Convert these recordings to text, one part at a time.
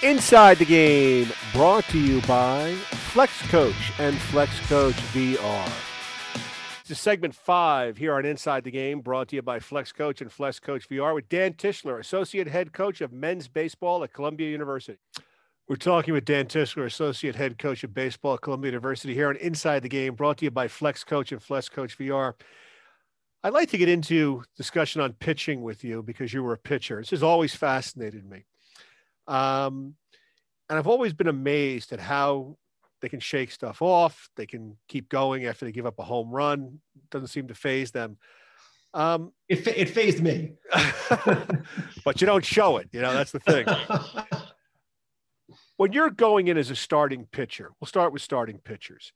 Inside the Game, brought to you by Flex Coach and Flex Coach VR. This is segment five here on Inside the Game, brought to you by Flex Coach and Flex Coach VR with Dan Tischler, Associate Head Coach of Men's Baseball at Columbia University. We're talking with Dan Tischler, Associate Head Coach of Baseball at Columbia University here on Inside the Game, brought to you by Flex Coach and Flex Coach VR. I'd like to get into discussion on pitching with you because you were a pitcher. This has always fascinated me. Um, and I've always been amazed at how they can shake stuff off. They can keep going after they give up a home run. Doesn't seem to faze them. Um, it, it fazed me, but you don't show it. You know, that's the thing. when you're going in as a starting pitcher, we'll start with starting pitchers.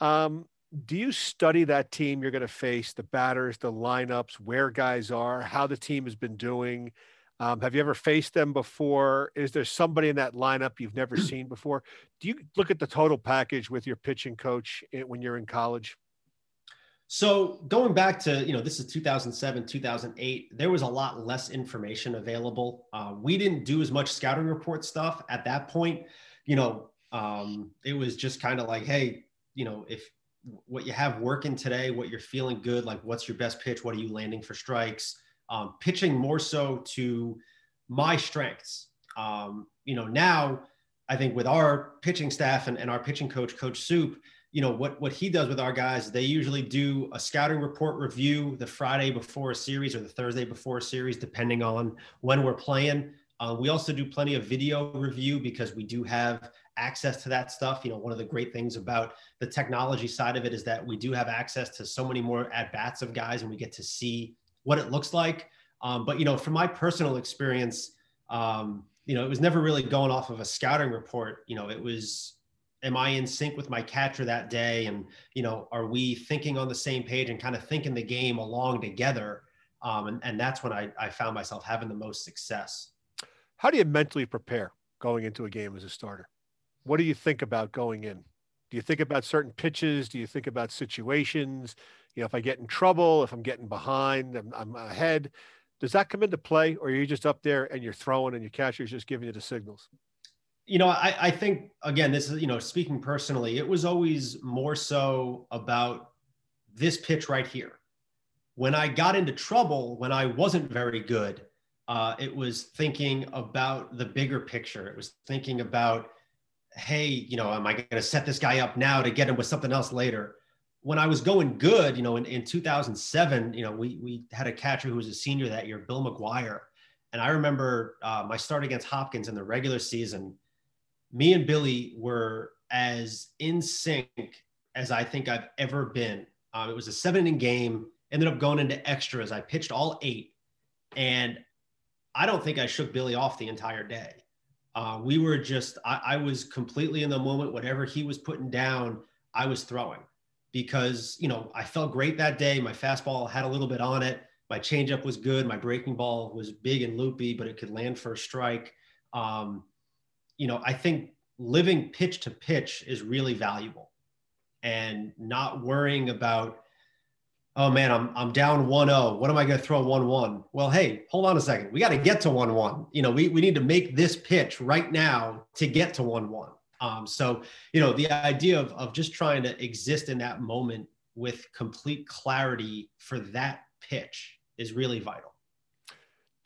Um, do you study that team you're going to face, the batters, the lineups, where guys are, how the team has been doing? Um, have you ever faced them before? Is there somebody in that lineup you've never seen before? Do you look at the total package with your pitching coach when you're in college? So going back to you know this is 2007 2008 there was a lot less information available. Uh, we didn't do as much scouting report stuff at that point. You know um, it was just kind of like hey you know if what you have working today, what you're feeling good, like what's your best pitch, what are you landing for strikes um, pitching more so to my strengths. Um, you know, now I think with our pitching staff and, and our pitching coach, Coach Soup, you know what what he does with our guys they usually do a scouting report review the friday before a series or the thursday before a series depending on when we're playing uh, we also do plenty of video review because we do have access to that stuff you know one of the great things about the technology side of it is that we do have access to so many more at bats of guys and we get to see what it looks like. Um, but you know, from my personal experience, um, you know, it was never really going off of a scouting report. You know, it was, am I in sync with my catcher that day? And you know, are we thinking on the same page and kind of thinking the game along together? Um, and, and that's when I, I found myself having the most success. How do you mentally prepare going into a game as a starter? What do you think about going in? Do you think about certain pitches? Do you think about situations? you know, if I get in trouble, if I'm getting behind, I'm, I'm ahead. Does that come into play, or are you just up there and you're throwing and your catcher's just giving you the signals? You know, I, I think again, this is you know, speaking personally, it was always more so about this pitch right here. When I got into trouble, when I wasn't very good, uh, it was thinking about the bigger picture. It was thinking about, hey, you know, am I going to set this guy up now to get him with something else later? when I was going good, you know, in, in 2007, you know, we, we had a catcher who was a senior that year, Bill McGuire. And I remember my start against Hopkins in the regular season. Me and Billy were as in sync as I think I've ever been. Um, it was a seven inning game, ended up going into extras. I pitched all eight. And I don't think I shook Billy off the entire day. Uh, we were just, I, I was completely in the moment. Whatever he was putting down, I was throwing because you know I felt great that day. My fastball had a little bit on it. My changeup was good. My breaking ball was big and loopy, but it could land for a strike. Um, you know, I think living pitch to pitch is really valuable, and not worrying about, oh man, I'm I'm down 1-0. What am I going to throw 1-1? Well, hey, hold on a second. We got to get to 1-1. You know, we we need to make this pitch right now to get to 1-1. Um, so, you know, the idea of, of just trying to exist in that moment with complete clarity for that pitch is really vital.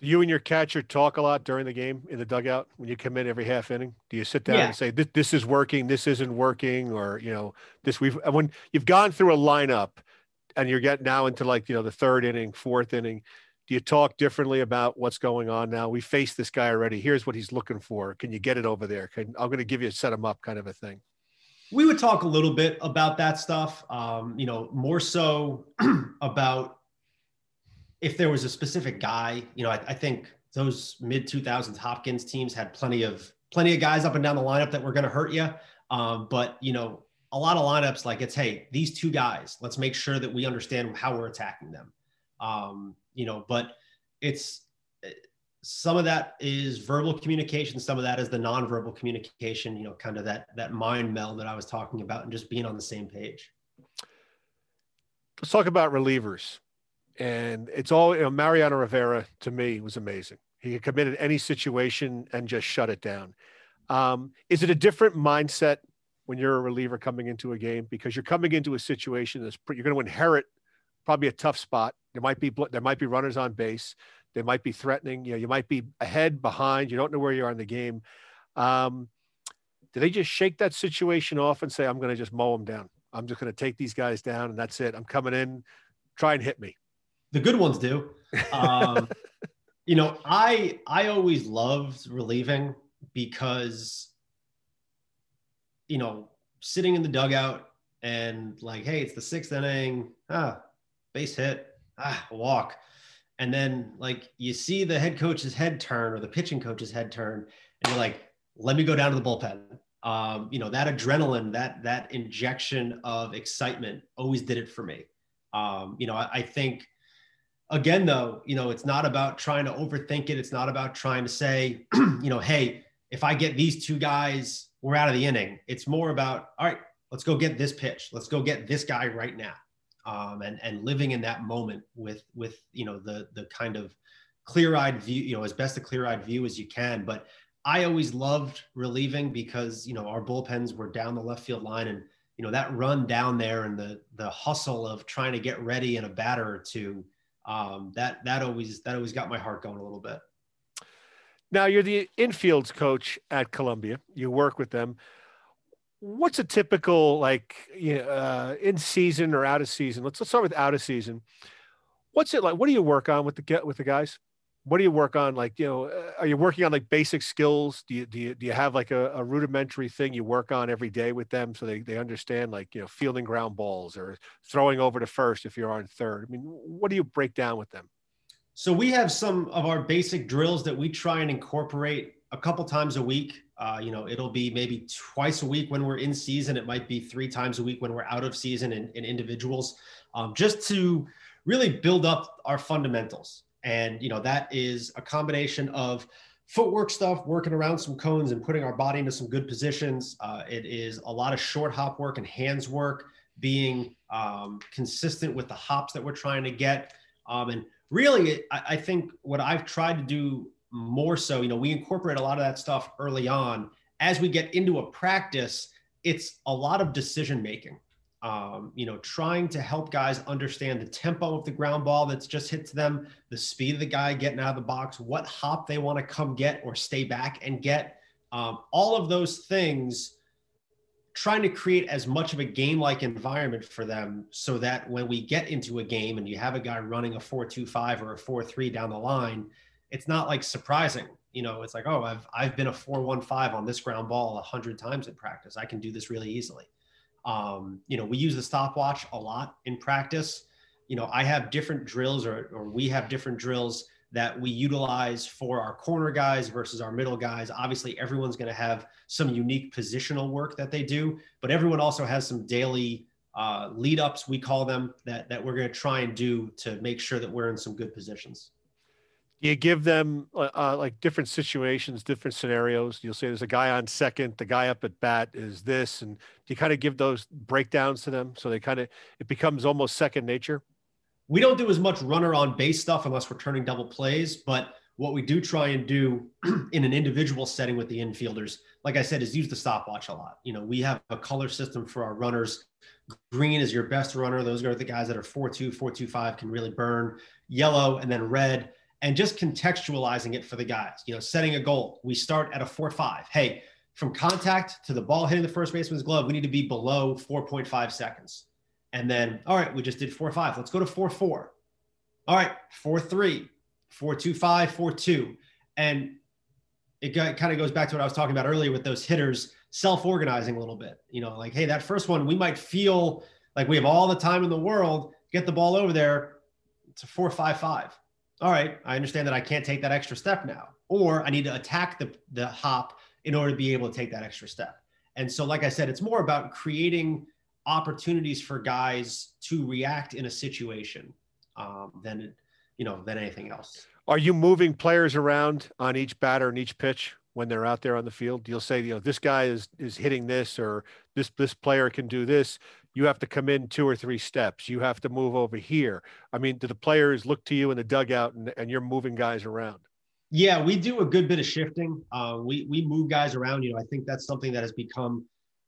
Do you and your catcher talk a lot during the game in the dugout when you come in every half inning? Do you sit down yeah. and say, this, this is working, this isn't working, or, you know, this we've, when you've gone through a lineup and you're getting now into like, you know, the third inning, fourth inning, do you talk differently about what's going on now? We faced this guy already. Here's what he's looking for. Can you get it over there? Can, I'm going to give you a set him up kind of a thing. We would talk a little bit about that stuff. Um, you know, more so about if there was a specific guy. You know, I, I think those mid 2000s Hopkins teams had plenty of plenty of guys up and down the lineup that were going to hurt you. Um, but you know, a lot of lineups like it's hey, these two guys. Let's make sure that we understand how we're attacking them. Um, you know, but it's some of that is verbal communication, some of that is the nonverbal communication, you know, kind of that that mind meld that I was talking about and just being on the same page. Let's talk about relievers. And it's all, you know, Mariano Rivera to me was amazing. He could come any situation and just shut it down. Um, is it a different mindset when you're a reliever coming into a game because you're coming into a situation that's you're going to inherit probably a tough spot. There might be there might be runners on base. They might be threatening. You know, you might be ahead, behind. You don't know where you are in the game. Um, do they just shake that situation off and say, "I'm going to just mow them down. I'm just going to take these guys down, and that's it. I'm coming in. Try and hit me." The good ones do. Um, you know, I I always loved relieving because you know, sitting in the dugout and like, hey, it's the sixth inning, ah, base hit, ah, walk. And then like you see the head coach's head turn or the pitching coach's head turn, and you're like, let me go down to the bullpen. Um, you know, that adrenaline, that that injection of excitement always did it for me. Um, you know, I, I think again though, you know, it's not about trying to overthink it. It's not about trying to say, you know, hey, if I get these two guys we're out of the inning. It's more about, all right, let's go get this pitch. Let's go get this guy right now. Um, and, and living in that moment with, with, you know, the, the kind of clear eyed view, you know, as best a clear eyed view as you can. But I always loved relieving because, you know, our bullpens were down the left field line and, you know, that run down there and the, the hustle of trying to get ready in a batter or two, um, that, that always, that always got my heart going a little bit. Now you're the infields coach at Columbia. You work with them. What's a typical like you uh, in season or out of season? Let's let's start with out of season. What's it like? What do you work on with the with the guys? What do you work on? Like you know, uh, are you working on like basic skills? Do you do you, do you have like a, a rudimentary thing you work on every day with them so they they understand like you know fielding ground balls or throwing over to first if you're on third? I mean, what do you break down with them? So we have some of our basic drills that we try and incorporate a couple times a week. Uh, you know, it'll be maybe twice a week when we're in season. It might be three times a week when we're out of season in, in individuals, um, just to really build up our fundamentals. And you know, that is a combination of footwork stuff, working around some cones and putting our body into some good positions. Uh, it is a lot of short hop work and hands work, being um, consistent with the hops that we're trying to get. Um, and really, I, I think what I've tried to do more so, you know, we incorporate a lot of that stuff early on. As we get into a practice, it's a lot of decision making. Um, you know, trying to help guys understand the tempo of the ground ball that's just hit to them, the speed of the guy getting out of the box, what hop they want to come get or stay back and get. Um, all of those things trying to create as much of a game like environment for them so that when we get into a game and you have a guy running a 4-2-5 or a 4-3 down the line it's not like surprising. You know it's like oh i've i've been a 4-1-5 on this ground ball 100 times in practice. I can do this really easily. Um, you know we use the stopwatch a lot in practice. You know i have different drills or, or we have different drills that we utilize for our corner guys versus our middle guys. Obviously, everyone's going to have some unique positional work that they do, but everyone also has some daily uh, lead ups, we call them, that, that we're going to try and do to make sure that we're in some good positions. You give them uh, uh, like different situations, different scenarios. You'll say there's a guy on second, the guy up at bat is this, and you kind of give those breakdowns to them so they kind of it becomes almost second nature we don't do as much runner on base stuff unless we're turning double plays, but what we do try and do in an individual setting with the infielders, like I said, is use the stopwatch a lot. You know, we have a color system for our runners. Green is your best runner. Those are the guys that are 4-2, 4-2-5 can really burn. Yellow and then red. And just contextualizing it for the guys, you know, setting a goal. We start at a 4-5. Hey, from contact to the ball hitting the first baseman's glove, we need to be below 4.5 seconds. And then, all right, we just did four five. Let's go to four four. All right, four three, four two five, four two, and it kind of goes back to what I was talking about earlier with those hitters self-organizing a little bit. You know, like hey, that first one we might feel like we have all the time in the world. Get the ball over there. It's a four five five. All right, I understand that I can't take that extra step now, or I need to attack the the hop in order to be able to take that extra step. And so, like I said, it's more about creating opportunities for guys to react in a situation um, than you know than anything else. Are you moving players around on each batter and each pitch when they're out there on the field? You'll say, you know, this guy is is hitting this, or this this player can do this. You have to come in two or three steps. You have to move over here. I mean, do the players look to you in the dugout and, and you're moving guys around? Yeah, we do a good bit of shifting. Uh, we we move guys around. You know, I think that's something that has become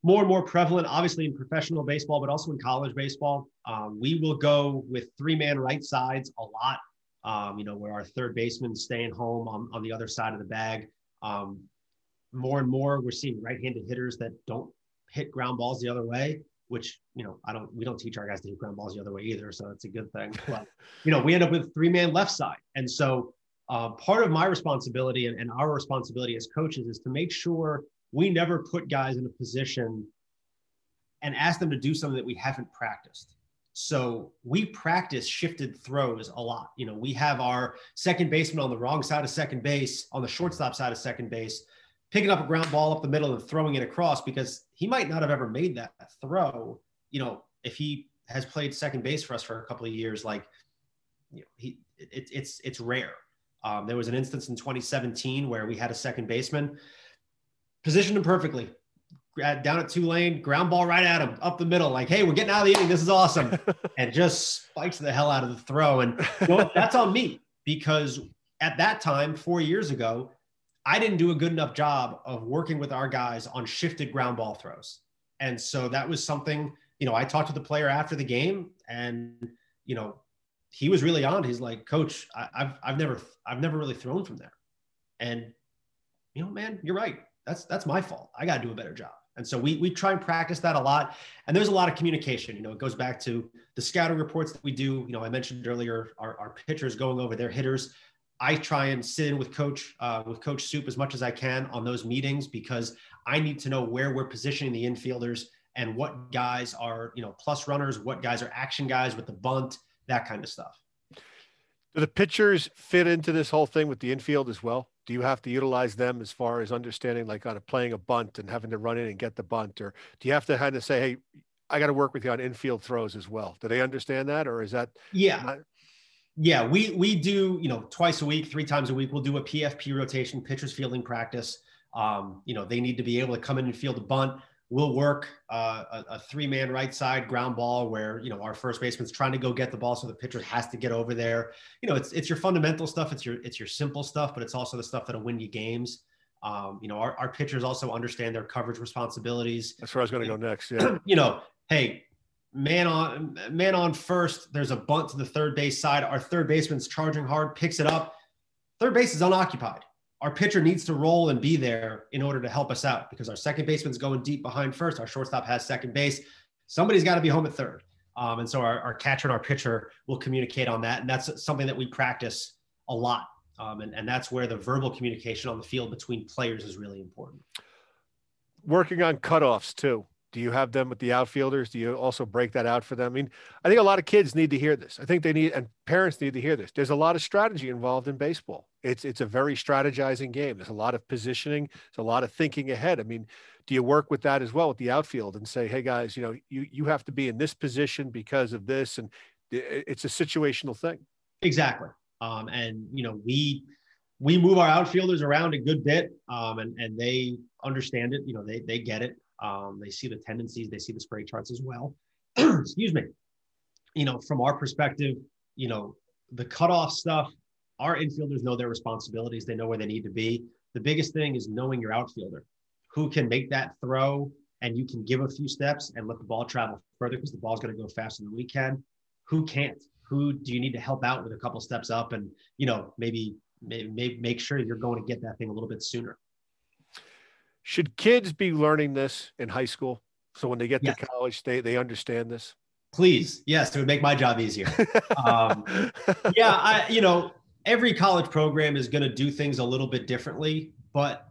more and more prevalent, obviously in professional baseball, but also in college baseball. Um, we will go with three man right sides a lot. Um, you know, where our third baseman staying home on, on the other side of the bag. Um, more and more, we're seeing right handed hitters that don't hit ground balls the other way which you know I don't we don't teach our guys to hit ground balls the other way either, so it's a good thing. But you know we end up with three man left side, and so uh, part of my responsibility and, and our responsibility as coaches is to make sure we never put guys in a position and ask them to do something that we haven't practiced. So we practice shifted throws a lot. You know, we have our second baseman on the wrong side of second base, on the shortstop side of second base, picking up a ground ball up the middle and throwing it across because he might not have ever made that throw. You know, if he has played second base for us for a couple of years, like you know, he it, it's it's rare. Um, there was an instance in 2017 where we had a second baseman positioned him perfectly down at Tulane, ground ball right at him up the middle, like, hey, we're getting out of the inning. This is awesome. and just spikes the hell out of the throw. And you know, that's on me because at that time, four years ago, I didn't do a good enough job of working with our guys on shifted ground ball throws. And so that was something, you know, I talked to the player after the game and, you know, he was really on. He's like, coach, I, have I've never, I've never really thrown from there. And, you know, man, you're right. That's, that's my fault. I got to do a better job. And so we, we try and practice that a lot. And there's a lot of communication. You know, it goes back to the scouting reports that we do. You know, I mentioned earlier our, our pitchers going over their hitters. I try and sit in with coach uh, with coach Soup as much as I can on those meetings because I need to know where we're positioning the infielders and what guys are you know plus runners, what guys are action guys with the bunt, that kind of stuff. Do the pitchers fit into this whole thing with the infield as well? Do you have to utilize them as far as understanding like on a playing a bunt and having to run in and get the bunt, or do you have to kind of say, hey, I got to work with you on infield throws as well? Do they understand that, or is that yeah? Not- yeah, we we do you know twice a week, three times a week. We'll do a PFP rotation, pitchers fielding practice. Um, you know they need to be able to come in and field a bunt. We'll work uh, a, a three man right side ground ball where you know our first baseman's trying to go get the ball, so the pitcher has to get over there. You know it's it's your fundamental stuff. It's your it's your simple stuff, but it's also the stuff that'll win you games. Um, you know our, our pitchers also understand their coverage responsibilities. That's where I was going to go next. Yeah. you know, hey, man on man on first. There's a bunt to the third base side. Our third baseman's charging hard, picks it up. Third base is unoccupied. Our pitcher needs to roll and be there in order to help us out because our second baseman's going deep behind first. Our shortstop has second base. Somebody's got to be home at third. Um, and so our, our catcher and our pitcher will communicate on that. And that's something that we practice a lot. Um, and, and that's where the verbal communication on the field between players is really important. Working on cutoffs too. Do you have them with the outfielders? Do you also break that out for them? I mean, I think a lot of kids need to hear this. I think they need, and parents need to hear this. There's a lot of strategy involved in baseball. It's it's a very strategizing game. There's a lot of positioning. There's a lot of thinking ahead. I mean, do you work with that as well with the outfield and say, hey guys, you know, you you have to be in this position because of this, and it's a situational thing. Exactly. Um, and you know, we we move our outfielders around a good bit, um, and and they understand it. You know, they they get it. Um, they see the tendencies, they see the spray charts as well. Excuse me. You know, from our perspective, you know, the cutoff stuff, our infielders know their responsibilities, they know where they need to be. The biggest thing is knowing your outfielder who can make that throw and you can give a few steps and let the ball travel further because the ball's going to go faster than we can. Who can't? Who do you need to help out with a couple steps up and, you know, maybe, maybe make sure you're going to get that thing a little bit sooner? Should kids be learning this in high school? So when they get yes. to college, they, they understand this? Please. Yes. It would make my job easier. um, yeah. I, you know, every college program is going to do things a little bit differently, but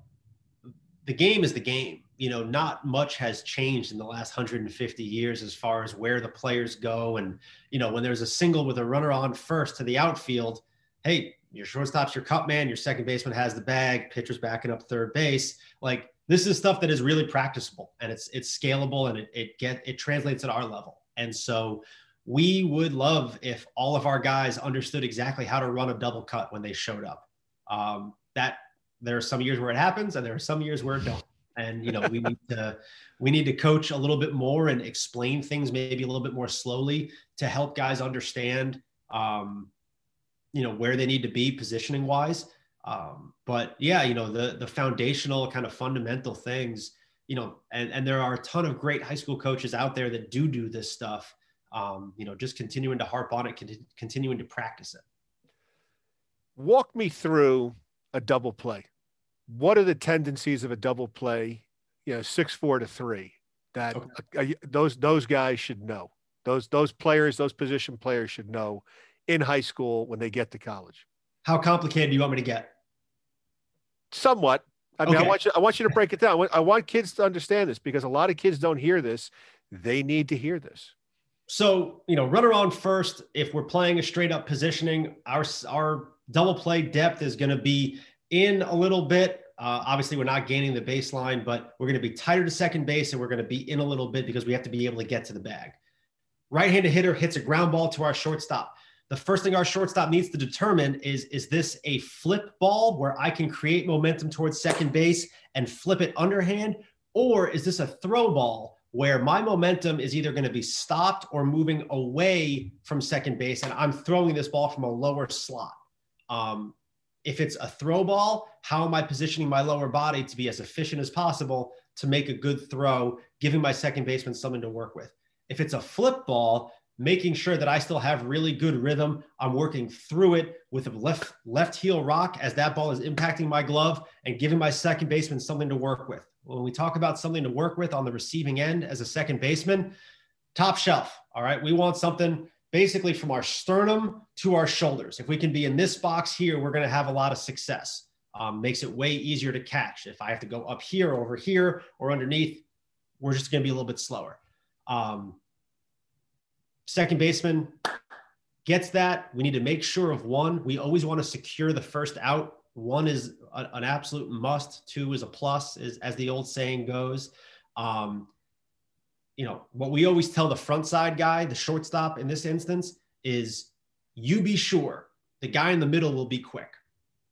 the game is the game. You know, not much has changed in the last 150 years as far as where the players go. And, you know, when there's a single with a runner on first to the outfield, hey, your shortstop's your cup man, your second baseman has the bag, pitcher's backing up third base. Like this is stuff that is really practicable and it's it's scalable and it, it get it translates at our level. And so we would love if all of our guys understood exactly how to run a double cut when they showed up. Um, that there are some years where it happens and there are some years where it don't. And you know we need to we need to coach a little bit more and explain things maybe a little bit more slowly to help guys understand um, you know where they need to be positioning wise Um, but yeah, you know, the the foundational kind of fundamental things, you know, and and there are a ton of great high school coaches out there that do do this stuff. Um, you know, just continuing to harp on it, continuing to practice it. Walk me through a double play. What are the tendencies of a double play? You know, six four to three. That okay. uh, those those guys should know. Those those players, those position players should know in high school when they get to college. How complicated do you want me to get? Somewhat. I mean, okay. I want you. I want you to break it down. I want, kids to understand this because a lot of kids don't hear this. They need to hear this. So you know, runner on first. If we're playing a straight up positioning, our our double play depth is going to be in a little bit. Uh, obviously, we're not gaining the baseline, but we're going to be tighter to second base, and we're going to be in a little bit because we have to be able to get to the bag. Right-handed hitter hits a ground ball to our shortstop the first thing our shortstop needs to determine is is this a flip ball where I can create momentum towards second base and flip it underhand? Or is this a throw ball where my momentum is either going to be stopped or moving away from second base and I'm throwing this ball from a lower slot? Um, if it's a throw ball how am I positioning my lower body to be as efficient as possible to make a good throw giving my second baseman something to work with? If it's a flip ball making sure that I still have really good rhythm. I'm working through it with a left left heel rock as that ball is impacting my glove and giving my second baseman something to work with. When we talk about something to work with on the receiving end as a second baseman, top shelf. All right, we want something basically from our sternum to our shoulders. If we can be in this box here, we're going to have a lot of success. Um, makes it way easier to catch. If I have to go up here, over here, or underneath, we're just going to be a little bit slower. Um, second baseman gets that. We need to make sure of one. We always want to secure the first out. One is a, an absolute must. Two is a plus, is as the old saying goes. Um, you know what we always tell the front side guy, the shortstop in this instance, is you be sure the guy in the middle will be quick.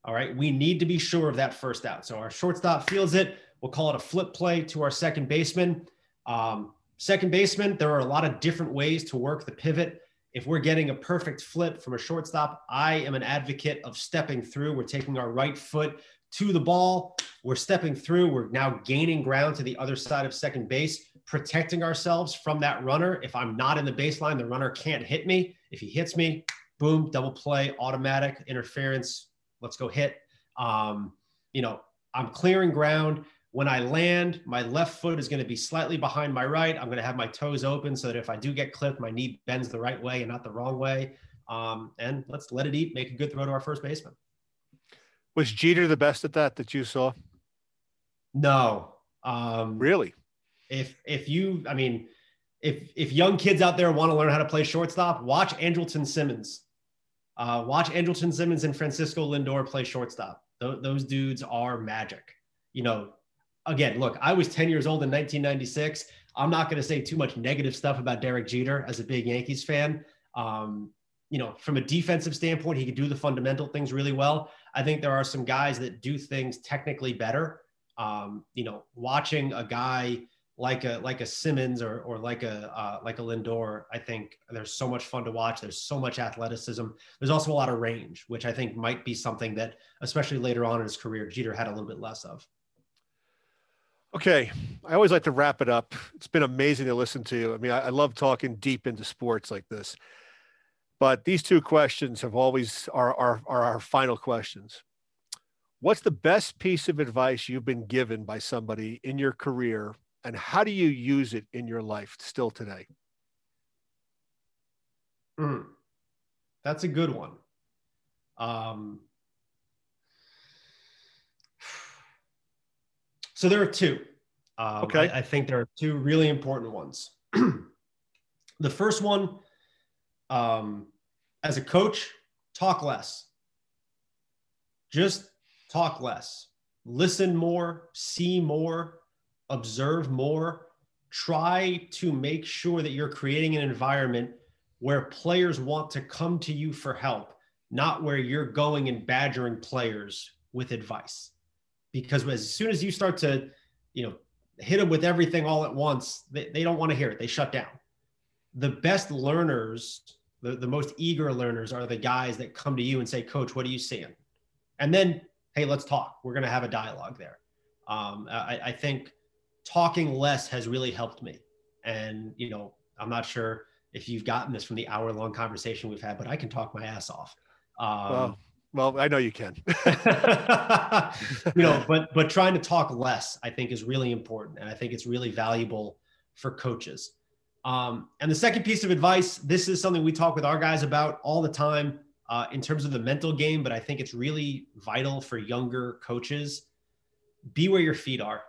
All right, we need to be sure of that first out. So our shortstop feels it. We'll call it a flip play to our second baseman. Um, Second baseman, there are a lot of different ways to work the pivot. If we're getting a perfect flip from a shortstop, I am an advocate of stepping through. We're taking our right foot to the ball. We're stepping through. We're now gaining ground to the other side of second base, protecting ourselves from that runner. If I'm not in the baseline, the runner can't hit me. If he hits me, boom, double play, automatic interference. Let's go hit. Um, you know, I'm clearing ground. When I land, my left foot is going to be slightly behind my right. I'm going to have my toes open so that if I do get clipped, my knee bends the right way and not the wrong way. Um, and let's let it eat, make a good throw to our first baseman. Was Jeter the best at that that you saw? No. Um, really? If if you, I mean, if if young kids out there want to learn how to play shortstop, watch Andrelton Simmons. Uh, watch Andrelton Simmons and Francisco Lindor play shortstop. Th- those dudes are magic. You know, again, look, I was 10 years old in 1996. I'm not going to say too much negative stuff about Derek Jeter as a big Yankees fan. Um, you know, from a defensive standpoint, he could do the fundamental things really well. I think there are some guys that do things technically better. Um, you know, watching a guy like a like a Simmons or or like a uh, like a Lindor, I think there's so much fun to watch. There's so much athleticism. There's also a lot of range, which I think might be something that, especially later on in his career, Jeter had a little bit less of. Okay. I always like to wrap it up. It's been amazing to listen to. I mean, I, I, love talking deep into sports like this. But these two questions have always are, are, are our final questions. What's the best piece of advice you've been given by somebody in your career, and how do you use it in your life still today? Mm, that's a good one. Um, So there are two. Um, okay. I, I, think there are two really important ones. the first one, um, as a coach, talk less. Just talk less. Listen more, see more, observe more. Try to make sure that you're creating an environment where players want to come to you for help, not where you're going and badgering players with advice because as soon as you start to, you know, hit them with everything all at once, they, they don't want to hear it. They shut down. The best learners, the, the most eager learners are the guys that come to you and say, Coach, what are you seeing? And then hey, let's talk. We're going to have a dialogue there. Um, I, I think talking less has really helped me. And, you know, I'm not sure if you've gotten this from the hour long conversation we've had, but I can talk my ass off. Um, well, well, I know you can. you know, but but trying to talk less, I think, is really important, and I think it's really valuable for coaches. Um, and the second piece of advice, this is something we talk with our guys about all the time uh, in terms of the mental game, but I think it's really vital for younger coaches. Be where your feet are.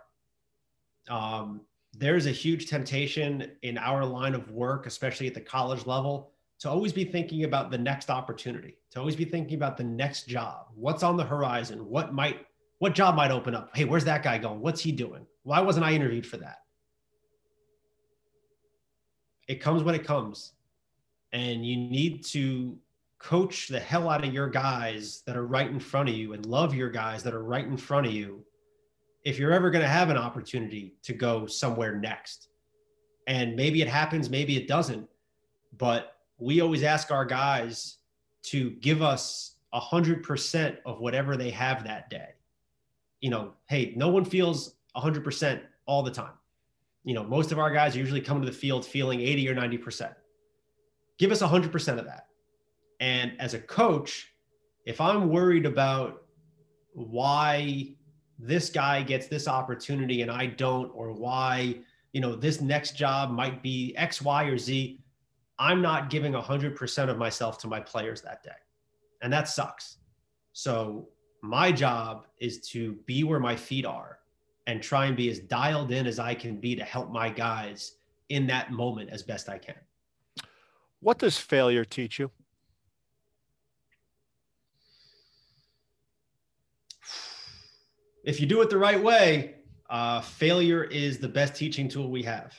Um, there's a huge temptation in our line of work, especially at the college level, to always be thinking about the next opportunity, to always be thinking about the next job, what's on the horizon, what might, what job might open up. Hey, where's that guy going? What's he doing? Why wasn't I interviewed for that? It comes when it comes. And you need to coach the hell out of your guys that are right in front of you and love your guys that are right in front of you if you're ever going to have an opportunity to go somewhere next. And maybe it happens, maybe it doesn't. But we always ask our guys to give us a hundred percent of whatever they have that day. You know, hey, no one feels a hundred percent all the time. You know, most of our guys usually come to the field feeling 80 or 90 percent. Give us a hundred percent of that. And as a coach, if I'm worried about why this guy gets this opportunity and I don't, or why, you know, this next job might be X, Y, or Z, I'm not giving 100% of myself to my players that day. And that sucks. So my job is to be where my feet are and try and be as dialed in as I can be to help my guys in that moment as best I can. What does failure teach you? If you do it the right way, uh, failure is the best teaching tool we have.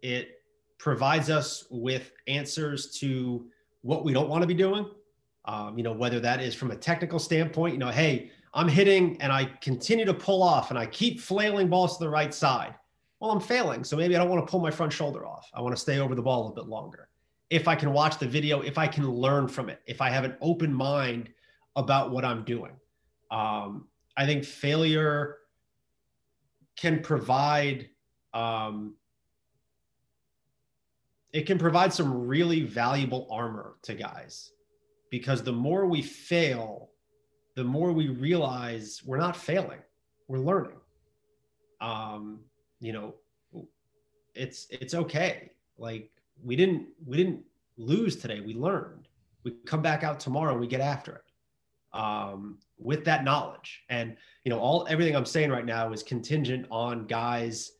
It provides us with answers to what we don't want to be doing. Um, you know, whether that is from a technical standpoint, you know, hey, I'm hitting and I continue to pull off and I keep flailing balls to the right side. Well, I'm failing. So maybe I don't want to pull my front shoulder off. I want to stay over the ball a bit longer. If I can watch the video, if I can learn from it, if I have an open mind about what I'm doing. Um, I think failure can provide um, it can provide some really valuable armor to guys because the more we fail, the more we realize we're not failing, we're learning. Um, you know, it's it's okay. Like we didn't we didn't lose today. We learned. We come back out tomorrow and we get after it um, with that knowledge. And you know, all everything I'm saying right now is contingent on guys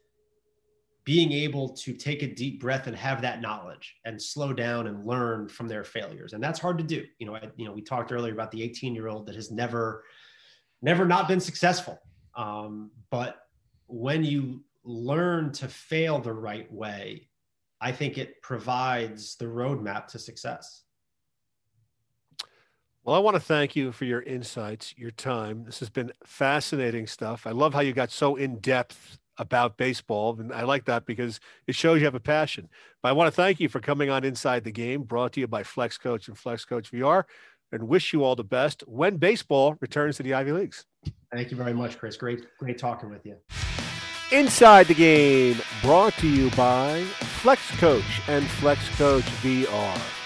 being able to take a deep breath and have that knowledge and slow down and learn from their failures and that's hard to do you know I, you know we talked earlier about the 18 year old that has never never not been successful um, but when you learn to fail the right way i think it provides the roadmap to success well, I want to thank you for your insights, your time. This has been fascinating stuff. I love how you got so in depth about baseball. And I like that because it shows you have a passion. But I want to thank you for coming on Inside the Game, brought to you by Flex Coach and Flex Coach VR, and wish you all the best when baseball returns to the Ivy Leagues. Thank you very much, Chris. Great, great talking with you. Inside the Game, brought to you by Flex Coach and Flex Coach VR.